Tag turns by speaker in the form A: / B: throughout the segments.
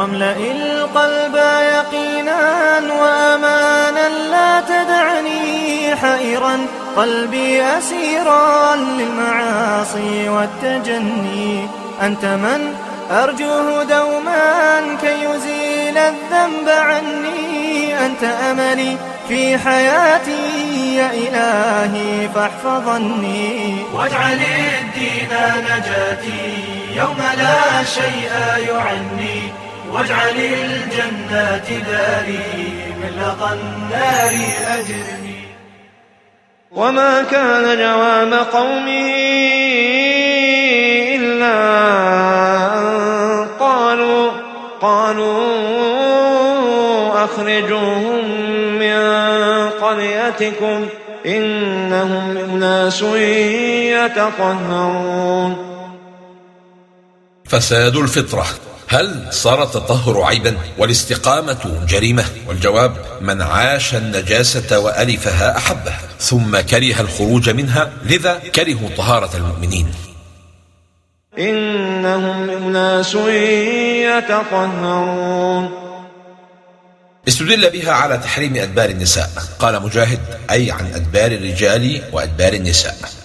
A: واملأ القلب يقينا وأمانا لا تدعني حائرا قلبي أسيرا للمعاصي والتجني. أنت من؟ أرجوه دوما كي يزيل الذنب عني. أنت أملي في حياتي يا إلهي فاحفظني
B: واجعل الدين نجاتي يوم لا شيء يعني. واجعل الجنات داري من لظى النار أجرني
C: وما كان جواب قومه إلا أن قالوا قالوا أخرجوهم من قريتكم إنهم أناس يتطهرون.
D: فساد الفطرة. هل صار التطهر عيبا والاستقامة جريمة؟ والجواب من عاش النجاسة وألفها أحبها ثم كره الخروج منها لذا كرهوا طهارة المؤمنين.
C: إنهم أناس يتطهرون.
D: استدل بها على تحريم أدبار النساء. قال مجاهد أي عن أدبار الرجال وأدبار النساء.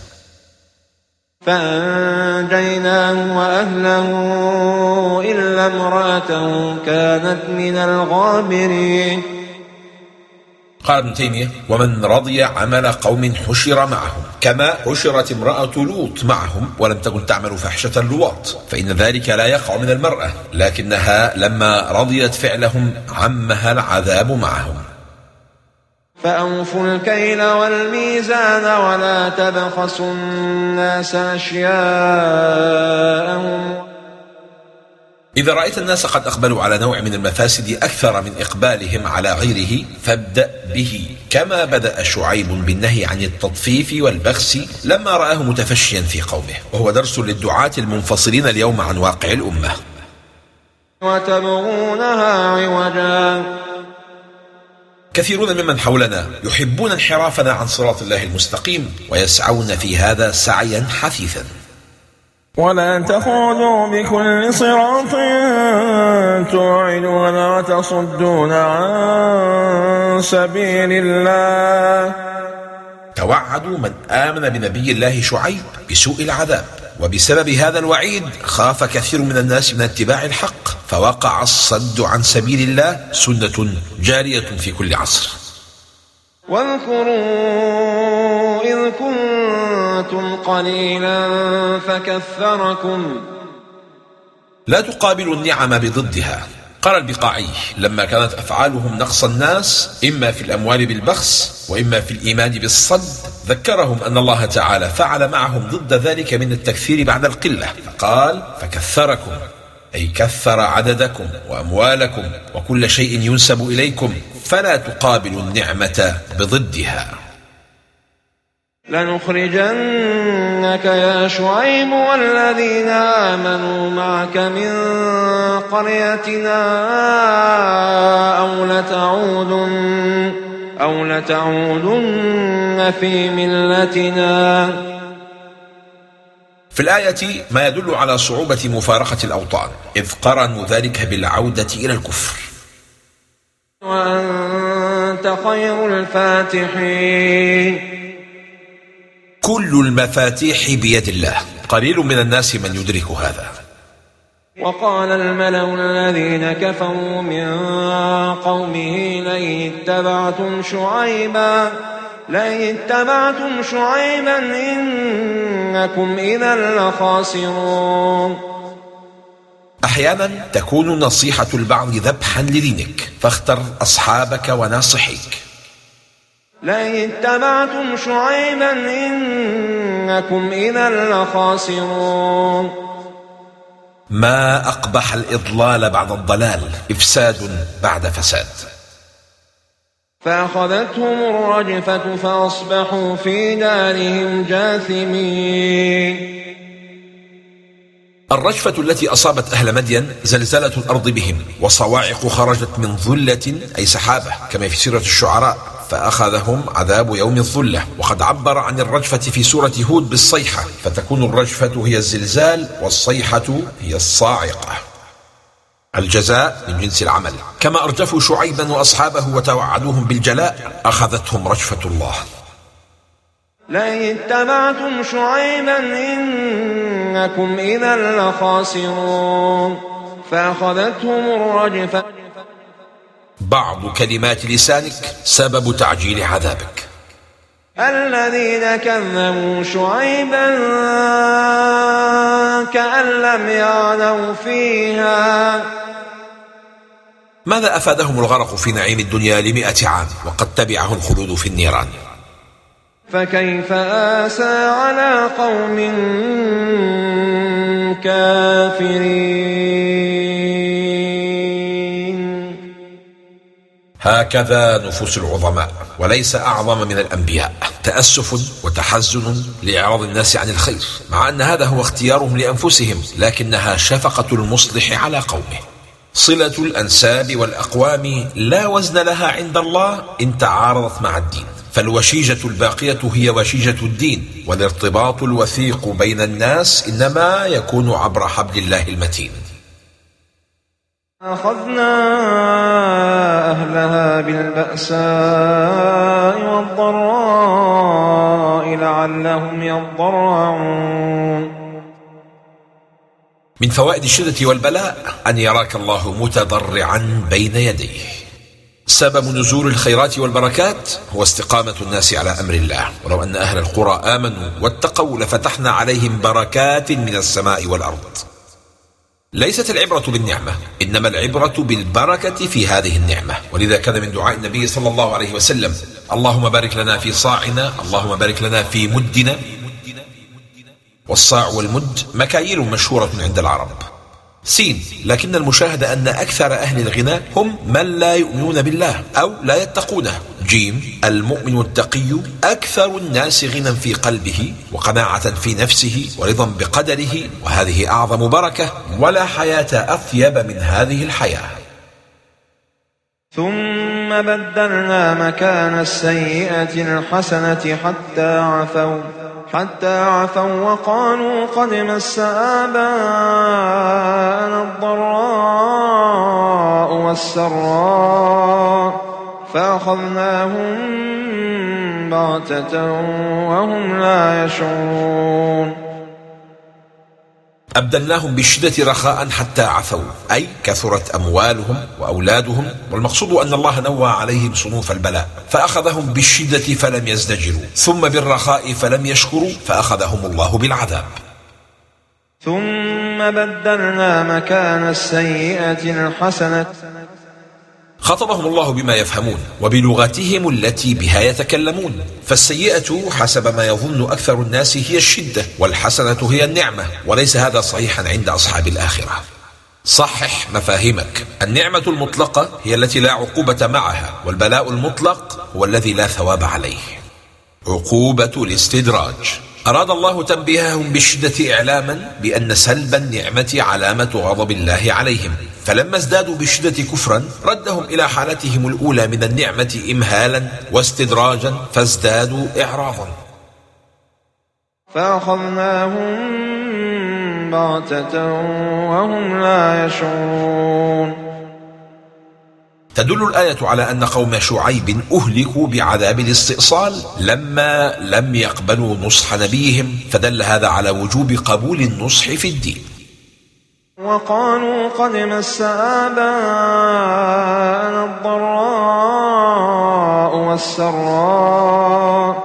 C: فأنجيناه وأهله إلا امرأته كانت من الغابرين.
D: قال ابن تيمية ومن رضي عمل قوم حشر معهم كما حشرت امرأة لوط معهم ولم تكن تعمل فحشة لواط فإن ذلك لا يقع من المرأة لكنها لما رضيت فعلهم عمها العذاب معهم.
C: فأوفوا الكيل والميزان ولا تبخسوا الناس أشياءهم.
D: إذا رأيت الناس قد أقبلوا على نوع من المفاسد أكثر من إقبالهم على غيره فابدأ به. كما بدأ شعيب بالنهي عن التطفيف والبخس لما رآه متفشيا في قومه. وهو درس للدعاة المنفصلين اليوم عن واقع الأمة.
C: وتبغونها عوجا.
D: كثيرون ممن حولنا يحبون انحرافنا عن صراط الله المستقيم ويسعون في هذا سعيا حثيثا.
E: ولا تخوضوا بكل صراط توعدون وتصدون عن سبيل الله.
D: توعدوا من آمن بنبي الله شعيب بسوء العذاب. وبسبب هذا الوعيد خاف كثير من الناس من اتباع الحق فوقع الصد عن سبيل الله سنة جارية في كل عصر.
C: واذكروا إذ كنتم قليلا فكثركم.
D: لا تقابلوا النعم بضدها. قال البقاعي لما كانت أفعالهم نقص الناس إما في الأموال بالبخس وإما في الإيمان بالصد ذكرهم أن الله تعالى فعل معهم ضد ذلك من التكثير بعد القلة فقال فكثركم أي كثر عددكم وأموالكم وكل شيء ينسب إليكم فلا تقابلوا النعمة بضدها.
C: لنخرجنك يا شعيب والذين آمنوا معك من قريتنا أو لتعودن أو لتعودن في ملتنا.
D: في الآية ما يدل على صعوبة مفارقة الأوطان إذ قرنوا ذلك بالعودة إلى الكفر.
C: وأنت خير الفاتحين.
D: كل المفاتيح بيد الله. قليل من الناس من يدرك هذا.
C: وقال الملأ الذين كفروا من قومه لئن اتبعتم شعيبا لئن اتبعتم شعيبا إنكم إذا لخاسرون.
D: أحيانا تكون نصيحة البعض ذبحا لدينك فاختر أصحابك وناصحيك.
C: لئن اتبعتم شعيبا إنكم إذا لخاسرون.
D: ما أقبح الإضلال بعد الضلال إفساد بعد فساد.
C: فأخذتهم الرجفة فأصبحوا في دارهم جاثمين.
D: الرجفة التي أصابت أهل مدين زلزلة الأرض بهم وصواعق خرجت من ظلة أي سحابة كما في سيرة الشعراء. فأخذهم عذاب يوم الظلة. وقد عبر عن الرجفة في سورة هود بالصيحة فتكون الرجفة هي الزلزال والصيحة هي الصاعقة. الجزاء من جنس العمل. كما أرجفوا شعيبا وأصحابه وتوعدوهم بالجلاء أخذتهم رجفة الله.
C: لئن اتبعتم شعيبا إنكم إذا لخاسرون. فأخذتهم الرجفة
D: بعض كلمات لسانك سبب تعجيل عذابك.
C: الذين كذبوا شعيبا كأن لم يعنوا فيها.
D: ماذا أفادهم الغرق في نعيم الدنيا لمئة عام وقد تبعه الخلود في النيران؟
C: فكيف آسى على قوم كافرين؟
D: هكذا نفوس العظماء وليس أعظم من الأنبياء. تأسف وتحزن لإعراض الناس عن الخير مع أن هذا هو اختيارهم لأنفسهم لكنها شفقة المصلح على قومه. صلة الأنساب والأقوام لا وزن لها عند الله إن تعارضت مع الدين. فالوشيجة الباقية هي وشيجة الدين والارتباط الوثيق بين الناس إنما يكون عبر حبل الله المتين.
C: أخذنا أهلها بالبأساء والضراء لعلهم يضرعون.
D: من فوائد الشدة والبلاء أن يراك الله متضرعا بين يديه. سبب نزول الخيرات والبركات هو استقامة الناس على أمر الله. ولو أن أهل القرى آمنوا واتقوا لفتحنا عليهم بركات من السماء والأرض. ليست العبرة بالنعمة إنما العبرة بالبركة في هذه النعمة. ولذا كان من دعاء النبي صلى الله عليه وسلم اللهم بارك لنا في صاعنا اللهم بارك لنا في مدنا. والصاع والمد مكاييل مشهورة عند العرب. سين لكن المشاهدة أن أكثر أهل الغنى هم من لا يؤمنون بالله أو لا يتقونه. جيم المؤمن التقي أكثر الناس غنى في قلبه وقناعة في نفسه ورضا بقدره وهذه أعظم بركة ولا حياة أطيب من هذه الحياة.
C: ثم بدلنا مكان السيئة الحسنة حتى عفوا. حتى عفوا وقالوا قد مس آباءنا الضراء والسراء فأخذناهم بغتة وهم لا يشعرون
D: أبدلناهم بالشدة رخاء حتى عفوا. أي كثرت أموالهم وأولادهم والمقصود أن الله نوى عليهم صنوف البلاء فأخذهم بالشدة فلم يزدجروا ثم بالرخاء فلم يشكروا فأخذهم الله بالعذاب.
C: ثم بدلنا مكان السيئة الحسنة
D: خاطبهم الله بما يفهمون وبلغتهم التي بها يتكلمون. فالسيئة حسب ما يظن أكثر الناس هي الشدة والحسنة هي النعمة وليس هذا صحيحا عند أصحاب الآخرة. صحح مفاهيمك. النعمة المطلقة هي التي لا عقوبة معها والبلاء المطلق هو الذي لا ثواب عليه. عقوبة الاستدراج. أراد الله تنبيههم بالشدة إعلاما بأن سلب النعمة علامة غضب الله عليهم. فلما ازدادوا بالشدة كفرا ردهم إلى حالتهم الأولى من النعمة إمهالا واستدراجا فازدادوا إعراضا.
C: فأخذناهم بغتة وهم لا يشعرون.
D: تدل الآية على أن قوم شعيب أهلكوا بعذاب الاستئصال لما لم يقبلوا نصح نبيهم فدل هذا على وجوب قبول النصح في الدين.
C: وقالوا قد مس آباءنا الضراء والسراء.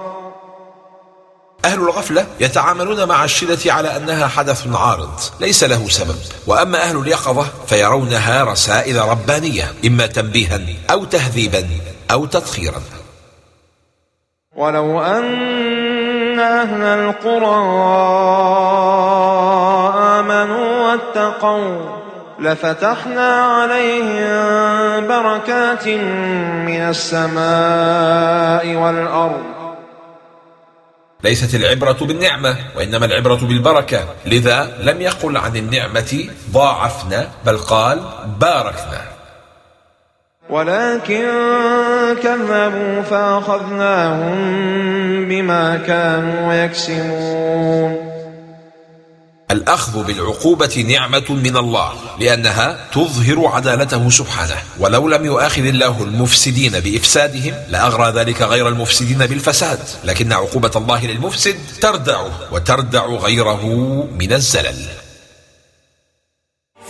D: أهل الغفلة يتعاملون مع الشدة على أنها حدث عارض ليس له سبب. وأما أهل اليقظة فيرونها رسائل ربانية إما تنبيها أو تهذيبا أو تطخيرا.
C: ولو أن أهل القرى آمنوا واتقوا لفتحنا عليهم بركات من السماء والأرض.
D: ليست العبرة بالنعمة وإنما العبرة بالبركة. لذا لم يقل عن النعمة ضاعفنا بل قال باركنا.
C: ولكن كذبوا فأخذناهم بما كانوا يكسبون.
D: الأخذ بالعقوبة نعمة من الله لأنها تظهر عدالته سبحانه. ولو لم يؤاخذ الله المفسدين بإفسادهم لأغرى ذلك غير المفسدين بالفساد. لكن عقوبة الله للمفسد تردعه وتردع غيره من الزلل.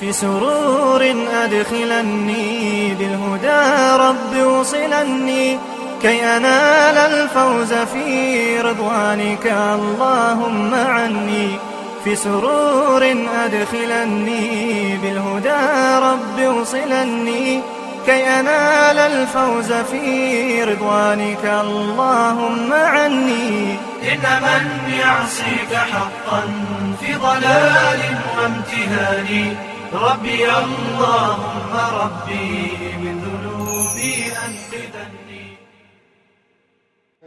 A: في سرور أدخلني بالهدى رب وصلني كي أنال الفوز في رضوانك. اللهم عني. في سرور أدخلني بالهدى رب وصلني كي أنال الفوز في رضوانك. اللهم عني.
B: إن من يعصيك حقا في ضلال وامتهان ربي اللهم ربي من ذنوبي أنقذني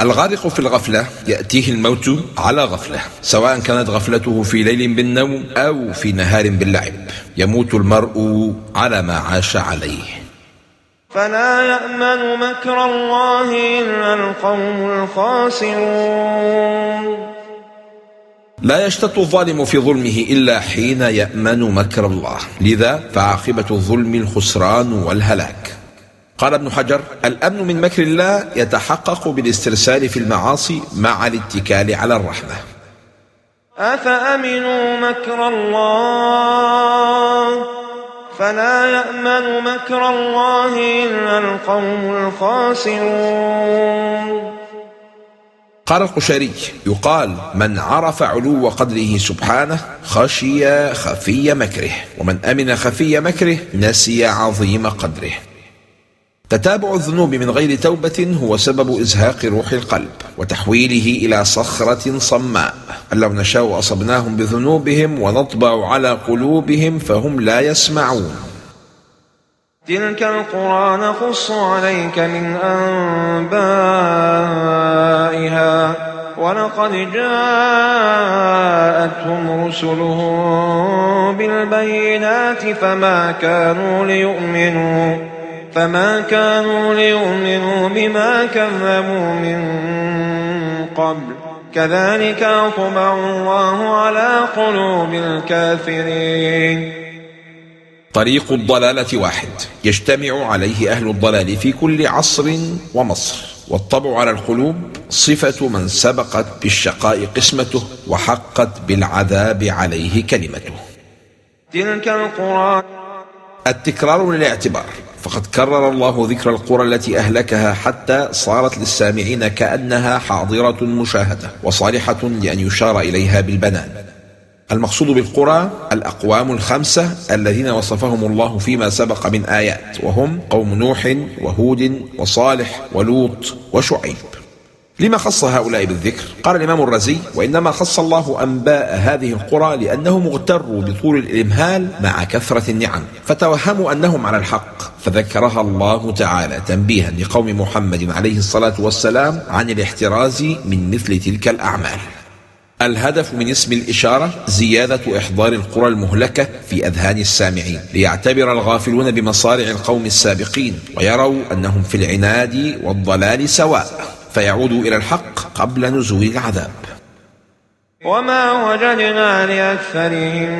D: الغارق في الغفلة يأتيه الموت على غفلة سواء كانت غفلته في ليل بالنوم أو في نهار باللعب. يموت المرء على ما عاش عليه.
C: فلا يأمن مكر الله إلا القوم الخاسرون.
D: لا يشتت الظالم في ظلمه إلا حين يأمن مكر الله. لذا فعاقبة الظلم الخسران والهلاك. قال ابن حجر الأمن من مكر الله يتحقق بالاسترسال في المعاصي مع الاتكال على الرحمة.
C: أفأمنوا مكر الله؟ فلا يأمن مكر الله إلا القوم الخاسرون.
D: قال القشيري يقال من عرف علو قدره سبحانه خشي خفي مكره ومن أمن خفي مكره نسي عظيم قدره. تتابع الذنوب من غير توبة هو سبب إزهاق روح القلب وتحويله إلى صخرة صماء. أن لو نشاء أصبناهم بذنوبهم ونطبع على قلوبهم فهم لا يسمعون.
C: تلك القرى نقص عليك من أنبائها ولقد جاءتهم رسلهم بالبينات فما كانوا ليؤمنوا. فما كانوا ليؤمنوا بما كذبوا من قبل كذلك أطبع الله على قلوب الكافرين.
D: طريق الضلالة واحد. يجتمع عليه أهل الضلال في كل عصر ومصر والطبع على القلوب صفة من سبقت بالشقاء قسمته وحقت بالعذاب عليه كلمته.
C: تلك القرى
D: التكرار للاعتبار. فقد كرر الله ذكر القرى التي أهلكها حتى صارت للسامعين كأنها حاضرة مشاهدة وصالحة لأن يشار إليها بالبنان. المقصود بالقرى الأقوام الخمسة الذين وصفهم الله فيما سبق من آيات وهم قوم نوح وهود وصالح ولوط وشعيب. لما خص هؤلاء بالذكر؟ قال الإمام الرزي وإنما خص الله أنباء هذه القرى لأنهم اغتروا بطول الإمهال مع كثرة النعم فتوهموا أنهم على الحق فذكرها الله تعالى تنبيها لقوم محمد عليه الصلاة والسلام عن الاحتراز من مثل تلك الأعمال. الهدف من اسم الإشارة زيادة إحضار القرى المهلكة في أذهان السامعين ليعتبر الغافلون بمصارع القوم السابقين ويروا أنهم في العناد والضلال سواء. فيعودوا إلى الحق قبل نزول العذاب.
C: وما وجدنا لأكثرهم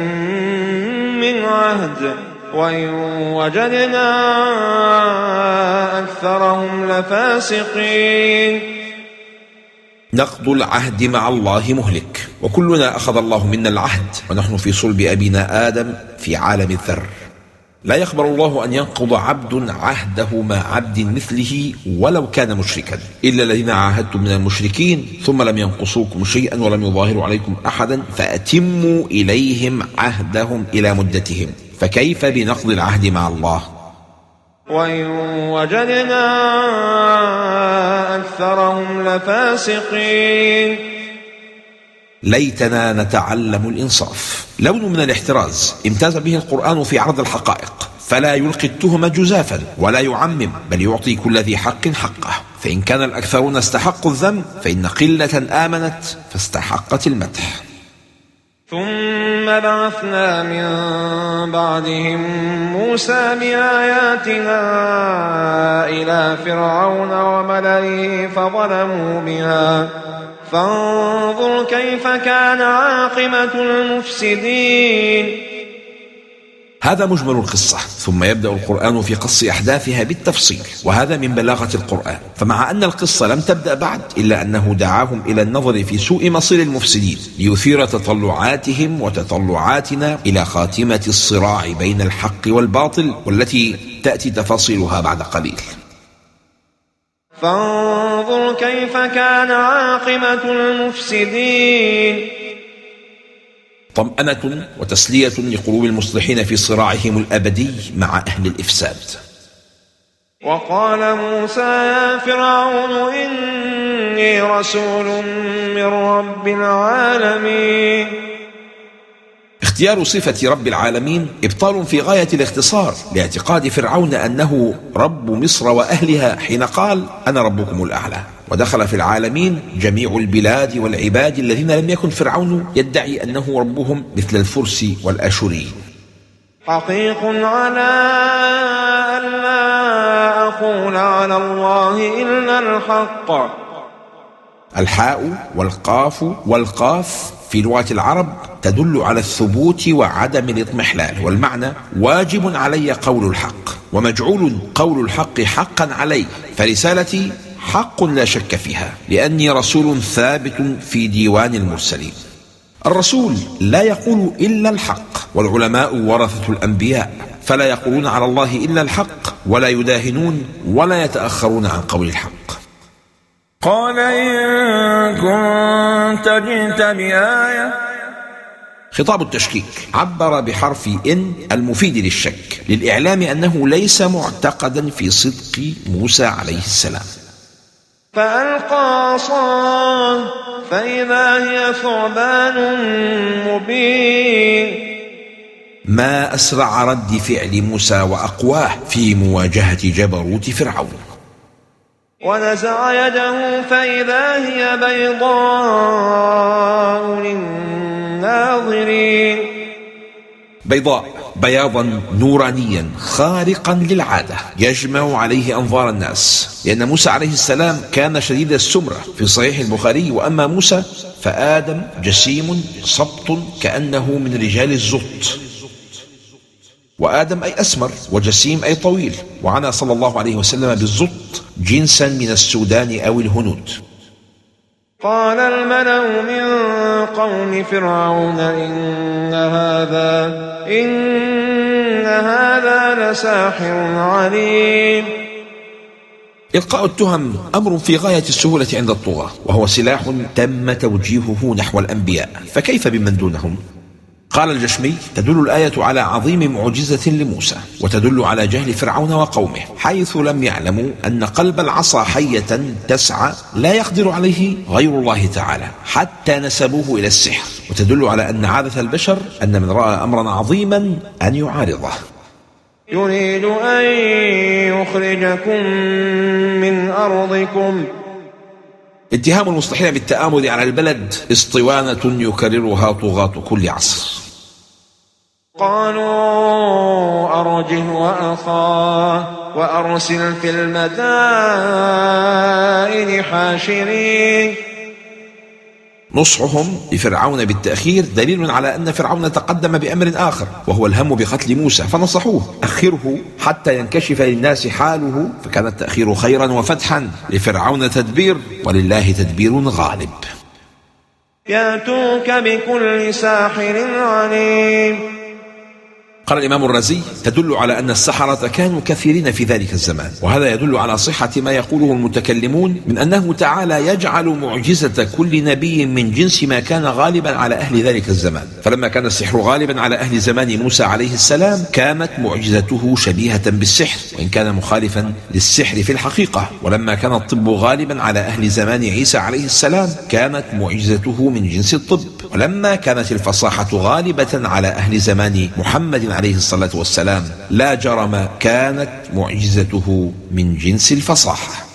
C: من عهد وإن وجدنا أكثرهم لفاسقين.
D: نقض العهد مع الله مهلك وكلنا أخذ الله منا العهد ونحن في صلب أبينا آدم في عالم الذر. لا يقبل الله أن ينقض عبد عهده مع عبد مثله ولو كان مشركا إلا الذين عاهدتم من المشركين ثم لم ينقصوكم شيئا ولم يظاهروا عليكم أحدا فأتموا إليهم عهدهم إلى مدتهم. فكيف بنقض العهد مع الله؟
C: وإن وجدنا أكثرهم لفاسقين.
D: ليتنا نتعلم الإنصاف. لون من الاحتراز امتاز به القرآن في عرض الحقائق. فلا يلقي التهم جزافا ولا يعمم بل يعطي كل ذي حق حقه. فإن كان الأكثرون استحقوا الذم فإن قلة آمنت فاستحقت المدح.
C: ثم بعثنا من بعدهم موسى بآياتنا إلى فرعون وملئه فظلموا بها. فانظر كيف كان عاقبة المفسدين.
D: هذا مجمل القصة ثم يبدأ القرآن في قص أحداثها بالتفصيل وهذا من بلاغة القرآن. فمع أن القصة لم تبدأ بعد إلا أنه دعاهم إلى النظر في سوء مصير المفسدين ليثير تطلعاتهم وتطلعاتنا إلى خاتمة الصراع بين الحق والباطل والتي تأتي تفاصيلها بعد قليل.
C: فانظر كيف كان عاقبة المفسدين.
D: طمأنة وتسلية لقلوب المصلحين في صراعهم الأبدي مع أهل الإفساد.
C: وقال موسى يا فرعون إني رسول من رب العالمين.
D: اختيار صفة رب العالمين إبطال في غاية الاختصار لاعتقاد فرعون أنه رب مصر وأهلها حين قال أنا ربكم الأعلى. ودخل في العالمين جميع البلاد والعباد الذين لم يكن فرعون يدعي أنه ربهم مثل الفرس والأشوري.
C: حقيق على أن لا أقول على الله إلا الحق.
D: الحاء والقاف والقاف في لغة العرب تدل على الثبوت وعدم الاضمحلال والمعنى واجب علي قول الحق ومجعول قول الحق حقا علي فرسالتي حق لا شك فيها لأني رسول ثابت في ديوان المرسلين. الرسول لا يقول إلا الحق والعلماء ورثة الأنبياء فلا يقولون على الله إلا الحق ولا يداهنون ولا يتأخرون عن قول الحق.
E: قال إن كنت جئت بآية.
D: خطاب التشكيك. عبر بحرف إن المفيد للشك للإعلام أنه ليس معتقدا في صدق موسى عليه السلام.
C: فألقى عصاه فإذا هي ثعبان مبين.
D: ما أسرع رد فعل موسى وأقواه في مواجهة جبروت فرعون.
C: ونزع يده فإذا هي بيضاء للناظرين.
D: بيضاء بياضا نورانيا خارقا للعادة. يجمع عليه أنظار الناس. لأن موسى عليه السلام كان شديد السمرة. في صحيح البخاري وأما موسى فآدم جسيم صبط كأنه من رجال الزط وآدم أي أسمر وجسيم أي طويل. وعنى صلى الله عليه وسلم بالزط جنسا من السودان أو الهنود.
C: قال الملأ من قوم فرعون إن هذا إن هذا لساحر عليم.
D: إلقاء التهم أمر في غاية السهولة عند الطغاة وهو سلاح تم توجيهه نحو الأنبياء. فكيف بمن دونهم؟ قال الجشمي تدل الآية على عظيم معجزة لموسى وتدل على جهل فرعون وقومه حيث لم يعلموا أن قلب العصا حية تسعى لا يقدر عليه غير الله تعالى حتى نسبوه إلى السحر. وتدل على أن عادة البشر أن من رأى أمرا عظيما أن يعارضه.
C: يريد أن يخرجكم من أرضكم.
D: اتهام المصلحين بالتآمر على البلد اسطوانة يكررها طغاة كل عصر.
C: قالوا أرجه وأخاه وأرسل في المدائن حاشرين.
D: نصحهم لفرعون بالتأخير دليل على أن فرعون تقدم بأمر آخر وهو الهم بقتل موسى فنصحوه أخره حتى ينكشف للناس حاله فكان التأخير خيرا وفتحا لفرعون تدبير ولله تدبير غالب.
C: ياتوك بكل ساحر عليم.
D: قال الإمام الرازي تدل على أن السحرة كانوا كثيرين في ذلك الزمان وهذا يدل على صحة ما يقوله المتكلمون من أنه تعالى يجعل معجزة كل نبي من جنس ما كان غالبا على أهل ذلك الزمان. فلما كان السحر غالبا على أهل زمان موسى عليه السلام كانت معجزته شبيهة بالسحر وإن كان مخالفا للسحر في الحقيقة. ولما كان الطب غالبا على أهل زمان عيسى عليه السلام كانت معجزته من جنس الطب. ولما كانت الفصاحة غالبة على أهل زمان محمد عليه الصلاة والسلام لا جرم كانت معجزته من جنس الفصاحة.